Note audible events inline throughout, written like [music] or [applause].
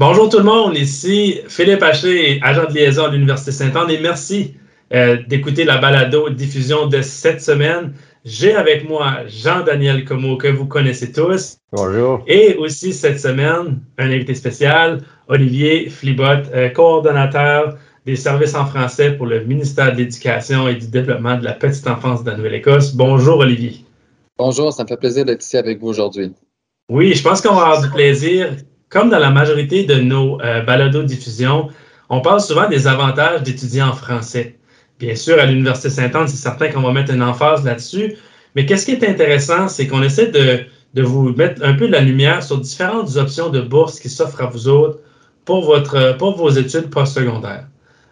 Bonjour tout le monde, ici Philippe Haché, agent de liaison à l'Université Saint-Anne et merci euh, d'écouter la balado diffusion de cette semaine. J'ai avec moi Jean-Daniel Como, que vous connaissez tous. Bonjour. Et aussi cette semaine, un invité spécial, Olivier Flibot, euh, coordonnateur des services en français pour le ministère de l'Éducation et du Développement de la petite enfance de la Nouvelle-Écosse. Bonjour Olivier. Bonjour, ça me fait plaisir d'être ici avec vous aujourd'hui. Oui, je pense qu'on va avoir du plaisir comme dans la majorité de nos euh, balados-diffusions, on parle souvent des avantages d'étudier en français. Bien sûr, à l'Université Sainte-Anne, c'est certain qu'on va mettre une emphase là-dessus, mais qu'est-ce qui est intéressant, c'est qu'on essaie de, de, vous mettre un peu de la lumière sur différentes options de bourse qui s'offrent à vous autres pour, votre, pour vos études postsecondaires.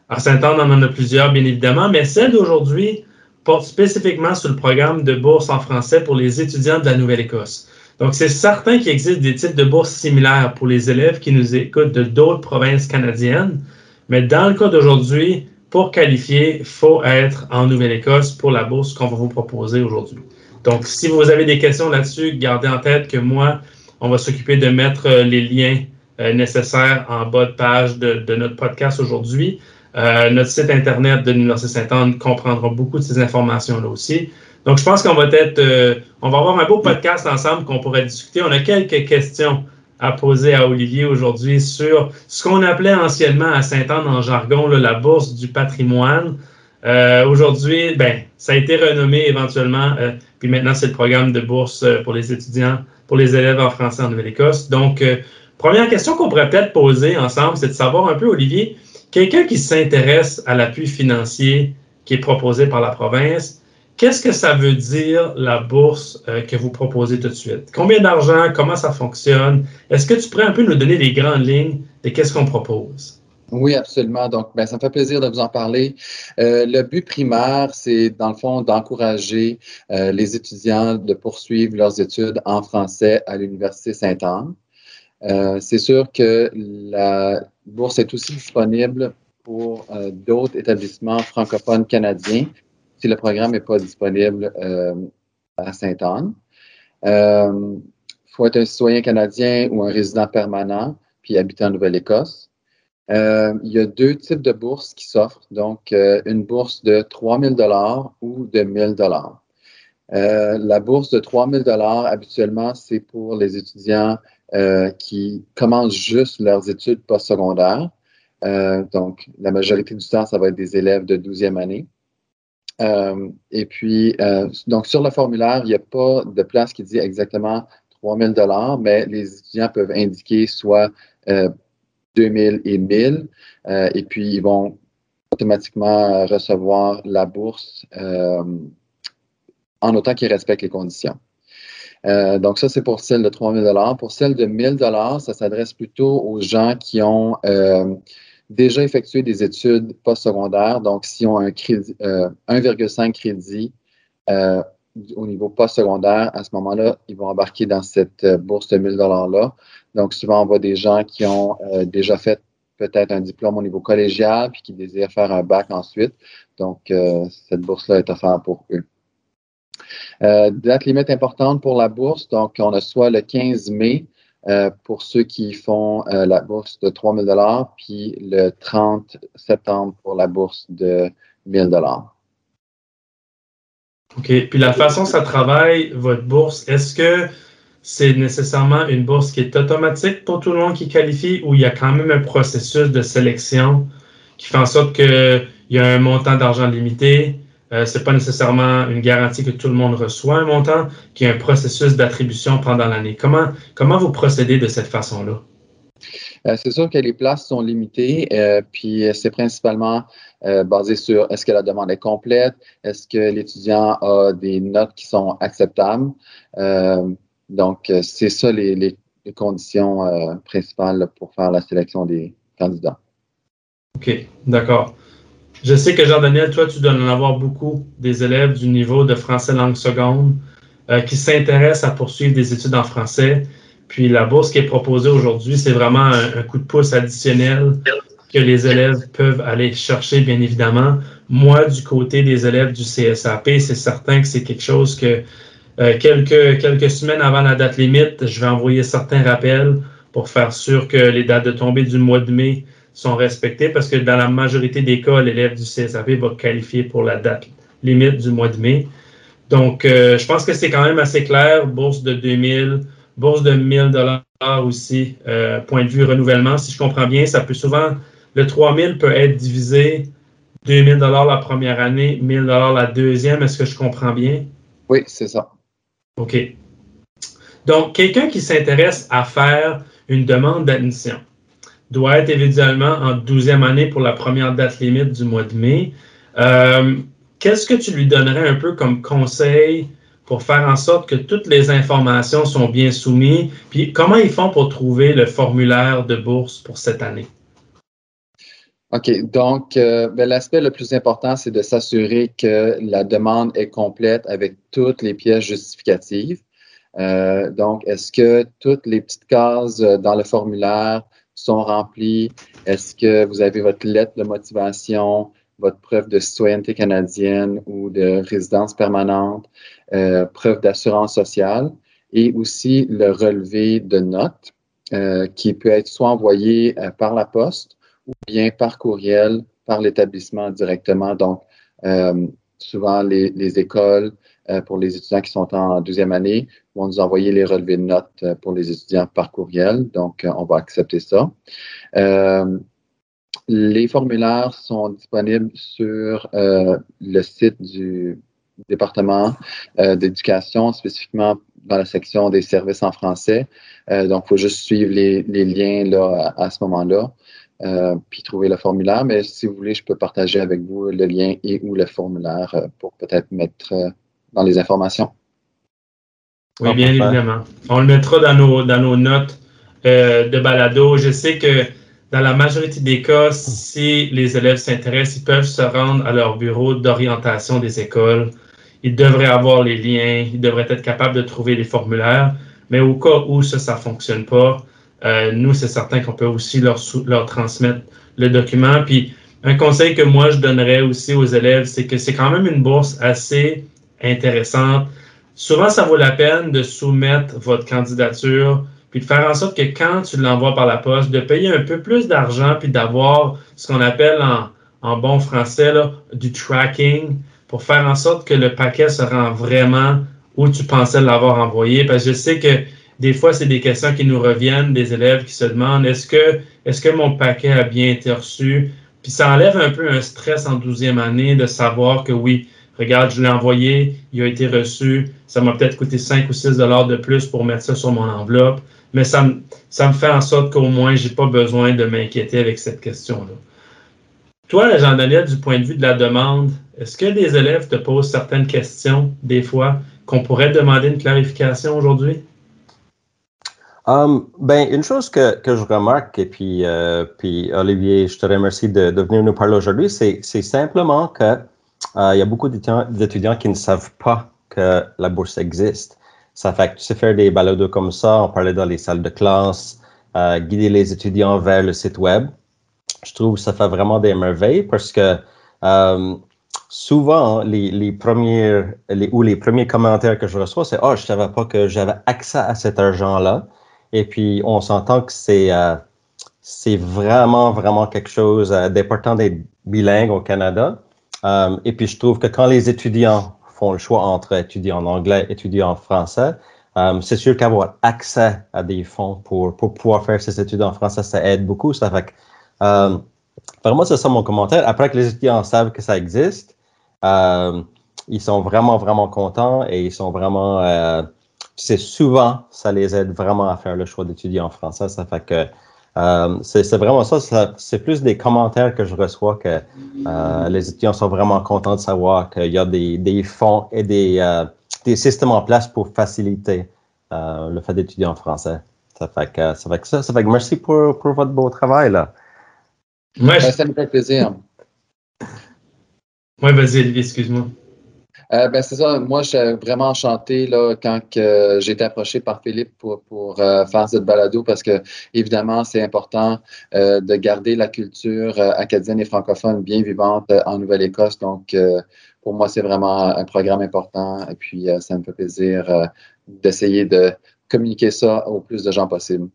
À Sainte-Anne, on en a plusieurs, bien évidemment, mais celle d'aujourd'hui porte spécifiquement sur le programme de bourse en français pour les étudiants de la Nouvelle-Écosse. Donc, c'est certain qu'il existe des types de bourses similaires pour les élèves qui nous écoutent de d'autres provinces canadiennes, mais dans le cas d'aujourd'hui, pour qualifier, il faut être en Nouvelle-Écosse pour la bourse qu'on va vous proposer aujourd'hui. Donc, si vous avez des questions là-dessus, gardez en tête que moi, on va s'occuper de mettre euh, les liens euh, nécessaires en bas de page de, notre podcast aujourd'hui. Euh, notre site Internet de l'Université Sainte-Anne comprendra beaucoup de ces informations-là aussi. Donc, je pense qu'on va être, euh, on va avoir un beau podcast ensemble qu'on pourrait discuter. On a quelques questions à poser à Olivier aujourd'hui sur ce qu'on appelait anciennement à Saint-Anne en jargon la bourse du patrimoine. Euh, aujourd'hui, ben, ça a été renommé éventuellement, euh, puis maintenant c'est le programme de bourse pour les étudiants, pour les élèves en français en Nouvelle-Écosse. Donc, première question qu'on pourrait peut-être poser ensemble, c'est de savoir un peu, Olivier, quelqu'un qui s'intéresse à l'appui financier qui est proposé par la province, Qu'est-ce que ça veut dire la bourse euh, que vous proposez tout de suite? Combien d'argent? Comment ça fonctionne? Est-ce que tu pourrais un peu nous donner les grandes lignes de qu'est-ce qu'on propose? Oui, absolument. Donc, ben, ça me fait plaisir de vous en parler. Euh, le but primaire, c'est dans le fond d'encourager euh, les étudiants de poursuivre leurs études en français à l'Université Sainte-Anne. c'est sûr que la bourse est aussi disponible pour d'autres établissements francophones canadiens si le programme n'est pas disponible euh, à Sainte-Anne. Il euh, faut être un citoyen canadien ou un résident permanent, puis habiter en Nouvelle-Écosse. Euh, il y a deux types de bourses qui s'offrent, donc une bourse de 3 000 ou de 1 000 La bourse de 3 000 habituellement, c'est pour les étudiants qui commencent juste leurs études postsecondaires. donc, la majorité du temps, ça va être des élèves de 12e année. Euh, et puis, euh, donc sur le formulaire, il n'y a pas de place qui dit exactement 3 000 mais les étudiants peuvent indiquer soit euh, 2 000 et 1 000, euh, et puis ils vont automatiquement recevoir la bourse en autant qu'ils respectent les conditions. donc, ça, c'est pour celle de 3 000 Pour celle de 1 000 ça s'adresse plutôt aux gens qui ont déjà effectué des études postsecondaires. Donc, si on a un crédit, 1,5 euh, crédit euh, au niveau postsecondaire, à ce moment-là, ils vont embarquer dans cette euh, bourse de 1000 $-là. Donc, souvent, on voit des gens qui ont déjà fait peut-être un diplôme au niveau collégial puis qui désirent faire un bac ensuite. Donc, cette bourse-là est offerte pour eux. date limite importante pour la bourse. Donc, on a soit le 15 mai euh, pour ceux qui font euh, la bourse de 3 000 puis le 30 septembre pour la bourse de 1 000 OK. Puis la façon ça travaille, votre bourse, est-ce que c'est nécessairement une bourse qui est automatique pour tout le monde qui qualifie ou il y a quand même un processus de sélection qui fait en sorte qu'il y a un montant d'argent limité, euh, ce n'est pas nécessairement une garantie que tout le monde reçoit un montant, qu'il y a un processus d'attribution pendant l'année. Comment, comment vous procédez de cette façon-là? Euh, c'est sûr que les places sont limitées, euh, puis c'est principalement basé sur est-ce que la demande est complète, est-ce que l'étudiant a des notes qui sont acceptables. donc, c'est ça les, les, les conditions principales pour faire la sélection des candidats. OK, d'accord. Je sais que Jean-Daniel, toi, tu dois en avoir beaucoup des élèves du niveau de français langue seconde euh, qui s'intéressent à poursuivre des études en français. Puis la bourse qui est proposée aujourd'hui, c'est vraiment un, coup de pouce additionnel que les élèves peuvent aller chercher, bien évidemment. Moi, du côté des élèves du CSAP, c'est certain que c'est quelque chose que euh, quelques, quelques semaines avant la date limite, je vais envoyer certains rappels pour faire sûr que les dates de tombée du mois de mai sont respectées parce que dans la majorité des cas, l'élève du CSAP va qualifier pour la date limite du mois de mai. Donc, euh, je pense que c'est quand même assez clair. Bourse de 2000, bourse de 1000 dollars aussi. Euh, point de vue renouvellement, si je comprends bien, ça peut souvent, le 3000 peut être divisé 2000 dollars la première année, 1000 dollars la deuxième. Est-ce que je comprends bien? Oui, c'est ça. OK. Donc, quelqu'un qui s'intéresse à faire une demande d'admission doit être éventuellement en 12e année pour la première date limite du mois de mai. Euh, qu'est-ce que tu lui donnerais un peu comme conseil pour faire en sorte que toutes les informations sont bien soumises? Puis comment ils font pour trouver le formulaire de bourse pour cette année? OK. Donc, euh, ben, l'aspect le plus important, c'est de s'assurer que la demande est complète avec toutes les pièces justificatives. Euh, donc, est-ce que toutes les petites cases dans le formulaire sont remplies? Est-ce que vous avez votre lettre de motivation, votre preuve de citoyenneté canadienne ou de résidence permanente, euh, preuve d'assurance sociale et aussi le relevé de notes qui peut être soit envoyé par la poste ou bien par courriel par l'établissement directement. Donc, souvent, les, les écoles euh, pour les étudiants qui sont en deuxième année, vont nous envoyer les relevés de notes euh, pour les étudiants par courriel. Donc, euh, on va accepter ça. les formulaires sont disponibles sur le site du département d'éducation, spécifiquement dans la section des services en français. donc, il faut juste suivre les, liens là, à, ce moment-là. Puis trouver le formulaire. Mais si vous voulez, je peux partager avec vous le lien et ou le formulaire pour peut-être mettre dans les informations. Oui, bien évidemment. On le mettra dans nos, dans nos notes euh, de balado. Je sais que dans la majorité des cas, si les élèves s'intéressent, ils peuvent se rendre à leur bureau d'orientation des écoles. Ils devraient avoir les liens, ils devraient être capables de trouver les formulaires. Mais au cas où ça, ça ne fonctionne pas, euh, nous, c'est certain qu'on peut aussi leur, leur transmettre le document. Puis, un conseil que moi, je donnerais aussi aux élèves, c'est que c'est quand même une bourse assez intéressante. Souvent, ça vaut la peine de soumettre votre candidature, puis de faire en sorte que quand tu l'envoies par la poste, de payer un peu plus d'argent, puis d'avoir ce qu'on appelle en, bon français du tracking pour faire en sorte que le paquet se rend vraiment où tu pensais l'avoir envoyé. Parce que je sais que des fois, c'est des questions qui nous reviennent des élèves qui se demandent est-ce que, est-ce que mon paquet a bien été reçu? Puis ça enlève un peu un stress en douzième année de savoir que oui, regarde, je l'ai envoyé, il a été reçu, ça m'a peut-être coûté 5 ou 6 dollars de plus pour mettre ça sur mon enveloppe, mais ça me, ça me fait en sorte qu'au moins, je n'ai pas besoin de m'inquiéter avec cette question-là. Toi, Jean-Daniel, du point de vue de la demande, est-ce que des élèves te posent certaines questions, des fois, qu'on pourrait demander une clarification aujourd'hui? Um, ben, une chose que, que je remarque, et puis, euh, puis Olivier, je te remercie de, venir nous parler aujourd'hui, c'est simplement que euh, il y a beaucoup d'étudiants qui ne savent pas que la bourse existe. Ça fait que tu sais faire des balados comme ça, on parlait dans les salles de classe, euh, guider les étudiants vers le site web. Je trouve que ça fait vraiment des merveilles parce que euh, souvent, les, les premiers les, ou les premiers commentaires que je reçois, c'est Oh, je savais pas que j'avais accès à cet argent-là. Et puis, on s'entend que c'est c'est vraiment, vraiment quelque chose d'important d'être bilingue au Canada. Euh, et puis, je trouve que quand les étudiants font le choix entre étudier en anglais, étudier en français, euh, c'est sûr qu'avoir accès à des fonds pour, pour pouvoir faire ces études en français, ça aide beaucoup. Ça fait que, euh, vraiment, c'est ça mon commentaire. Après que les étudiants savent que ça existe, euh, ils sont vraiment, vraiment contents et ils sont vraiment, euh, c'est souvent, ça les aide vraiment à faire le choix d'étudier en français. Ça fait que euh, c'est vraiment ça, c'est plus des commentaires que je reçois que euh, les étudiants sont vraiment contents de savoir qu'il y a des, des, fonds et des, euh, des systèmes en place pour faciliter euh, le fait d'étudier en français. Ça fait que ça fait que ça, ça fait que merci pour, pour votre beau travail là. Ouais, ça me fait plaisir. Oui, vas-y, excuse-moi. Euh, ben, c'est ça. Moi, je suis vraiment enchanté là, quand j'ai été approché par Philippe pour, pour euh, faire cette balado parce que, évidemment, c'est important euh, de garder la culture acadienne et francophone bien vivante en Nouvelle-Écosse. Donc, pour moi, c'est vraiment un programme important et puis ça me fait plaisir d'essayer de communiquer ça au plus de gens possible.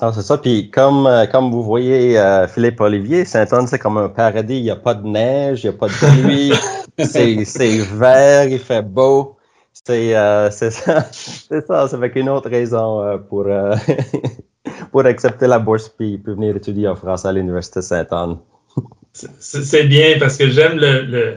Ah, c'est ça. Puis comme, euh, comme vous voyez, euh, Philippe Olivier, Saint-Anne, c'est comme un paradis. Il n'y a pas de neige, il n'y a pas de pluie. [laughs] c'est vert, il fait beau. C'est euh, ça. C'est ça. [laughs] C'est avec une autre raison pour, [laughs] pour accepter la bourse puis, puis venir étudier en France à l'Université Saint-Anne. c'est bien parce que j'aime le le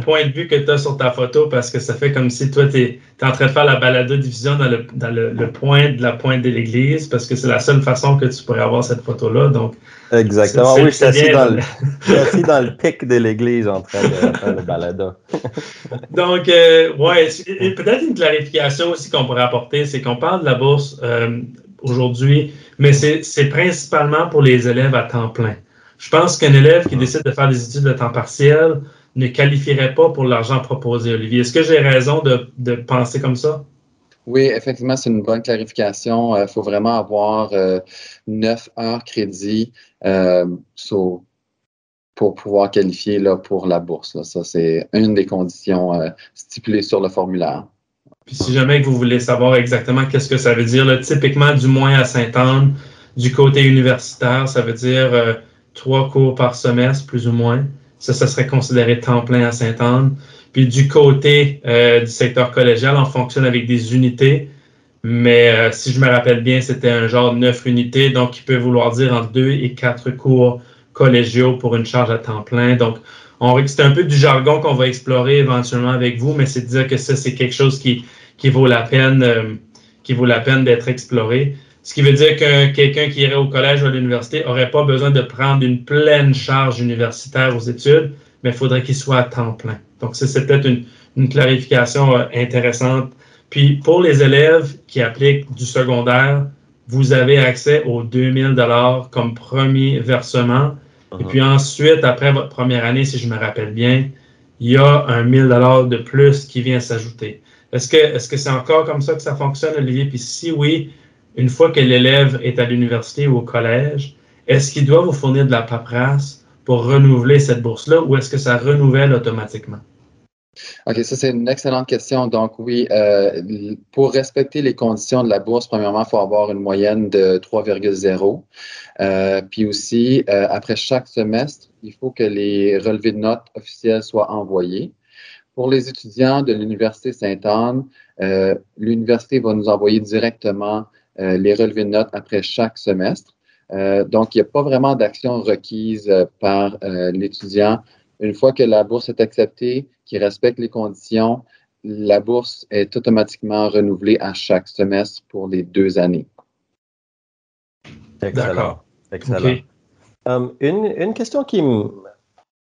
point de vue que tu as sur ta photo parce que ça fait comme si toi, tu es, en train de faire la balado diffusion dans le, dans le, point de la pointe de l'église parce que c'est la seule façon que tu pourrais avoir cette photo-là. Donc, Exactement. Oui, je suis assis, dans le, dans le pic de l'église en train de faire le balado. [laughs] donc, euh, ouais, peut-être une clarification aussi qu'on pourrait apporter, c'est qu'on parle de la bourse euh, aujourd'hui, mais c'est principalement pour les élèves à temps plein. Je pense qu'un élève qui décide de faire des études de temps partiel, ne qualifierait pas pour l'argent proposé, Olivier. Est-ce que j'ai raison de, penser comme ça? Oui, effectivement, c'est une bonne clarification. Il euh, faut vraiment avoir euh, neuf heures crédit euh, pour pouvoir qualifier là, pour la bourse. Ça, c'est une des conditions stipulées sur le formulaire. Puis si jamais vous voulez savoir exactement qu'est-ce que ça veut dire, typiquement du moins à Sainte-Anne, du côté universitaire, ça veut dire trois cours par semestre, plus ou moins. Ça, ça serait considéré temps plein à Sainte-Anne. Puis du côté euh, du secteur collégial, on fonctionne avec des unités. Mais euh, si je me rappelle bien, c'était un genre de neuf unités, donc qui peut vouloir dire entre deux et quatre cours collégiaux pour une charge à temps plein. Donc, c'est un peu du jargon qu'on va explorer éventuellement avec vous, mais c'est de dire que ça, c'est quelque chose qui, qui vaut la peine, euh, qui vaut la peine d'être exploré. Ce qui veut dire que quelqu'un qui irait au collège ou à l'université n'aurait pas besoin de prendre une pleine charge universitaire aux études, mais il faudrait qu'il soit à temps plein. Donc, c'est peut-être une, clarification euh, intéressante. Puis, pour les élèves qui appliquent du secondaire, vous avez accès aux 2000 dollars comme premier versement. Et puis ensuite, après votre première année, si je me rappelle bien, il y a un 1000 dollars de plus qui vient s'ajouter. Est-ce que est-ce que c'est encore comme ça que ça fonctionne, Olivier? Puis si oui, une fois que l'élève est à l'université ou au collège, est-ce qu'il doit vous fournir de la paperasse pour renouveler cette bourse-là ou est-ce que ça renouvelle automatiquement? OK, ça c'est une excellente question. Donc oui, euh, pour respecter les conditions de la bourse, premièrement, il faut avoir une moyenne de 3,0. Euh, puis aussi, euh, après chaque semestre, il faut que les relevés de notes officiels soient envoyés. Pour les étudiants de l'Université Sainte-Anne, l'université va nous envoyer directement les relevés de notes après chaque semestre. Euh, donc, il n'y a pas vraiment d'action requise euh, par l'étudiant. Une fois que la bourse est acceptée, qui respecte les conditions, la bourse est automatiquement renouvelée à chaque semestre pour les deux années. Excellent. Excellent. une, question qui me,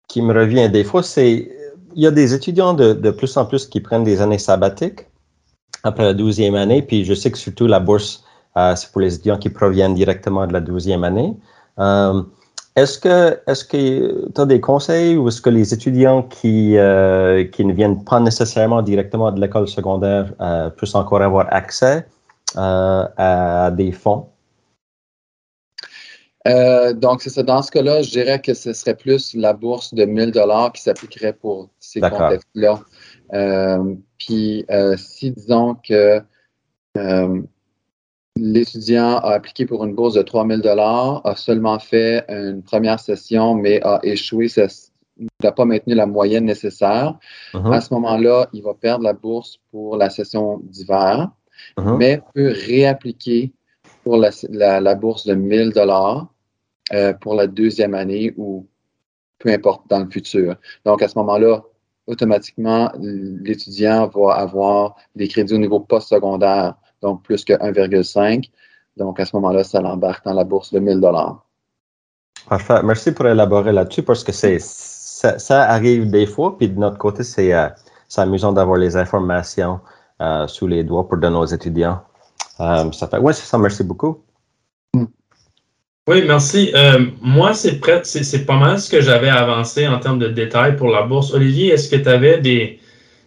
qui me revient des fois, c'est il y a des étudiants de, de, plus en plus qui prennent des années sabbatiques après la douzième année, puis je sais que surtout la bourse euh, c'est pour les étudiants qui proviennent directement de la douzième année. Euh, est-ce que est-ce que tu as des conseils ou est-ce que les étudiants qui, euh, qui ne viennent pas nécessairement directement de l'école secondaire puissent encore avoir accès à des fonds? donc, c'est ça. Dans ce cas-là, je dirais que ce serait plus la bourse de 1000 dollars qui s'appliquerait pour ces contextes-là. puis, si disons que L'étudiant a appliqué pour une bourse de 3 000 a seulement fait une première session, mais a échoué, n'a pas maintenu la moyenne nécessaire. Uh-huh. À ce moment-là, il va perdre la bourse pour la session d'hiver, uh-huh. mais peut réappliquer pour la, bourse de 1 000 euh, pour la deuxième année ou peu importe dans le futur. Donc, à ce moment-là, automatiquement, l'étudiant va avoir des crédits au niveau postsecondaire donc plus que 1,5. Donc, à ce moment-là, ça l'embarque dans la bourse de 1000 Parfait. Merci pour élaborer là-dessus parce que c'est ça, arrive des fois, puis de notre côté, c'est euh, amusant d'avoir les informations euh, sous les doigts pour de nos étudiants. Euh, ça fait, ouais, c'est ça. Merci beaucoup. Oui, merci. moi, c'est c'est pas mal ce que j'avais avancé en termes de détails pour la bourse. Olivier, est-ce que tu avais des,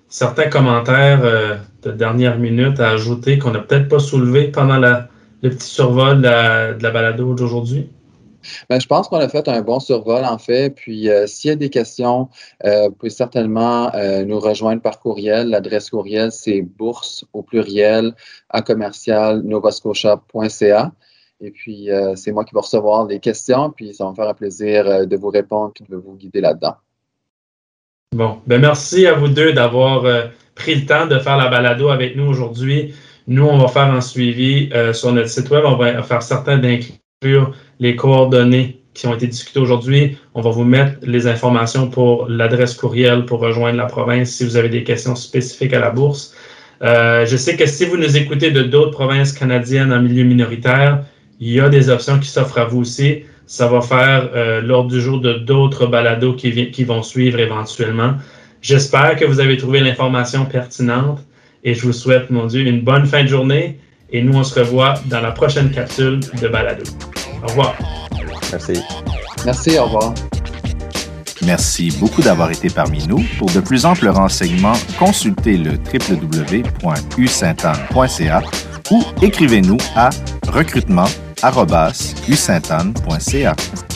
certains commentaires euh, de dernière minute à ajouter qu'on n'a peut-être pas soulevé pendant le petit survol de la, de la balado d'aujourd'hui? Ben, je pense qu'on a fait un bon survol, en fait. Puis, euh, s'il y a des questions, euh, vous pouvez certainement nous rejoindre par courriel. L'adresse courriel, c'est bourse au pluriel à commercial novascotia.ca. Et puis, c'est moi qui vais recevoir les questions, puis ça va me faire un plaisir de vous répondre et de vous guider là-dedans. Bon, ben merci à vous deux d'avoir pris le temps de faire la balado avec nous aujourd'hui. Nous, on va faire un suivi sur notre site web. On va faire certain d'inclure les coordonnées qui ont été discutées aujourd'hui. On va vous mettre les informations pour l'adresse courriel pour rejoindre la province si vous avez des questions spécifiques à la bourse. Euh, je sais que si vous nous écoutez de d'autres provinces canadiennes en milieu minoritaire, il y a des options qui s'offrent à vous aussi. Ça va faire euh, l'ordre du jour de d'autres balados qui, qui vont suivre éventuellement. J'espère que vous avez trouvé l'information pertinente et je vous souhaite, mon Dieu, une bonne fin de journée. Et nous, on se revoit dans la prochaine capsule de balado. Au revoir. Merci. Merci, au revoir. Merci beaucoup d'avoir été parmi nous. Pour de plus amples renseignements, consultez le www.usaintanne.ca ou écrivez-nous à recrutement.usaintanne.ca.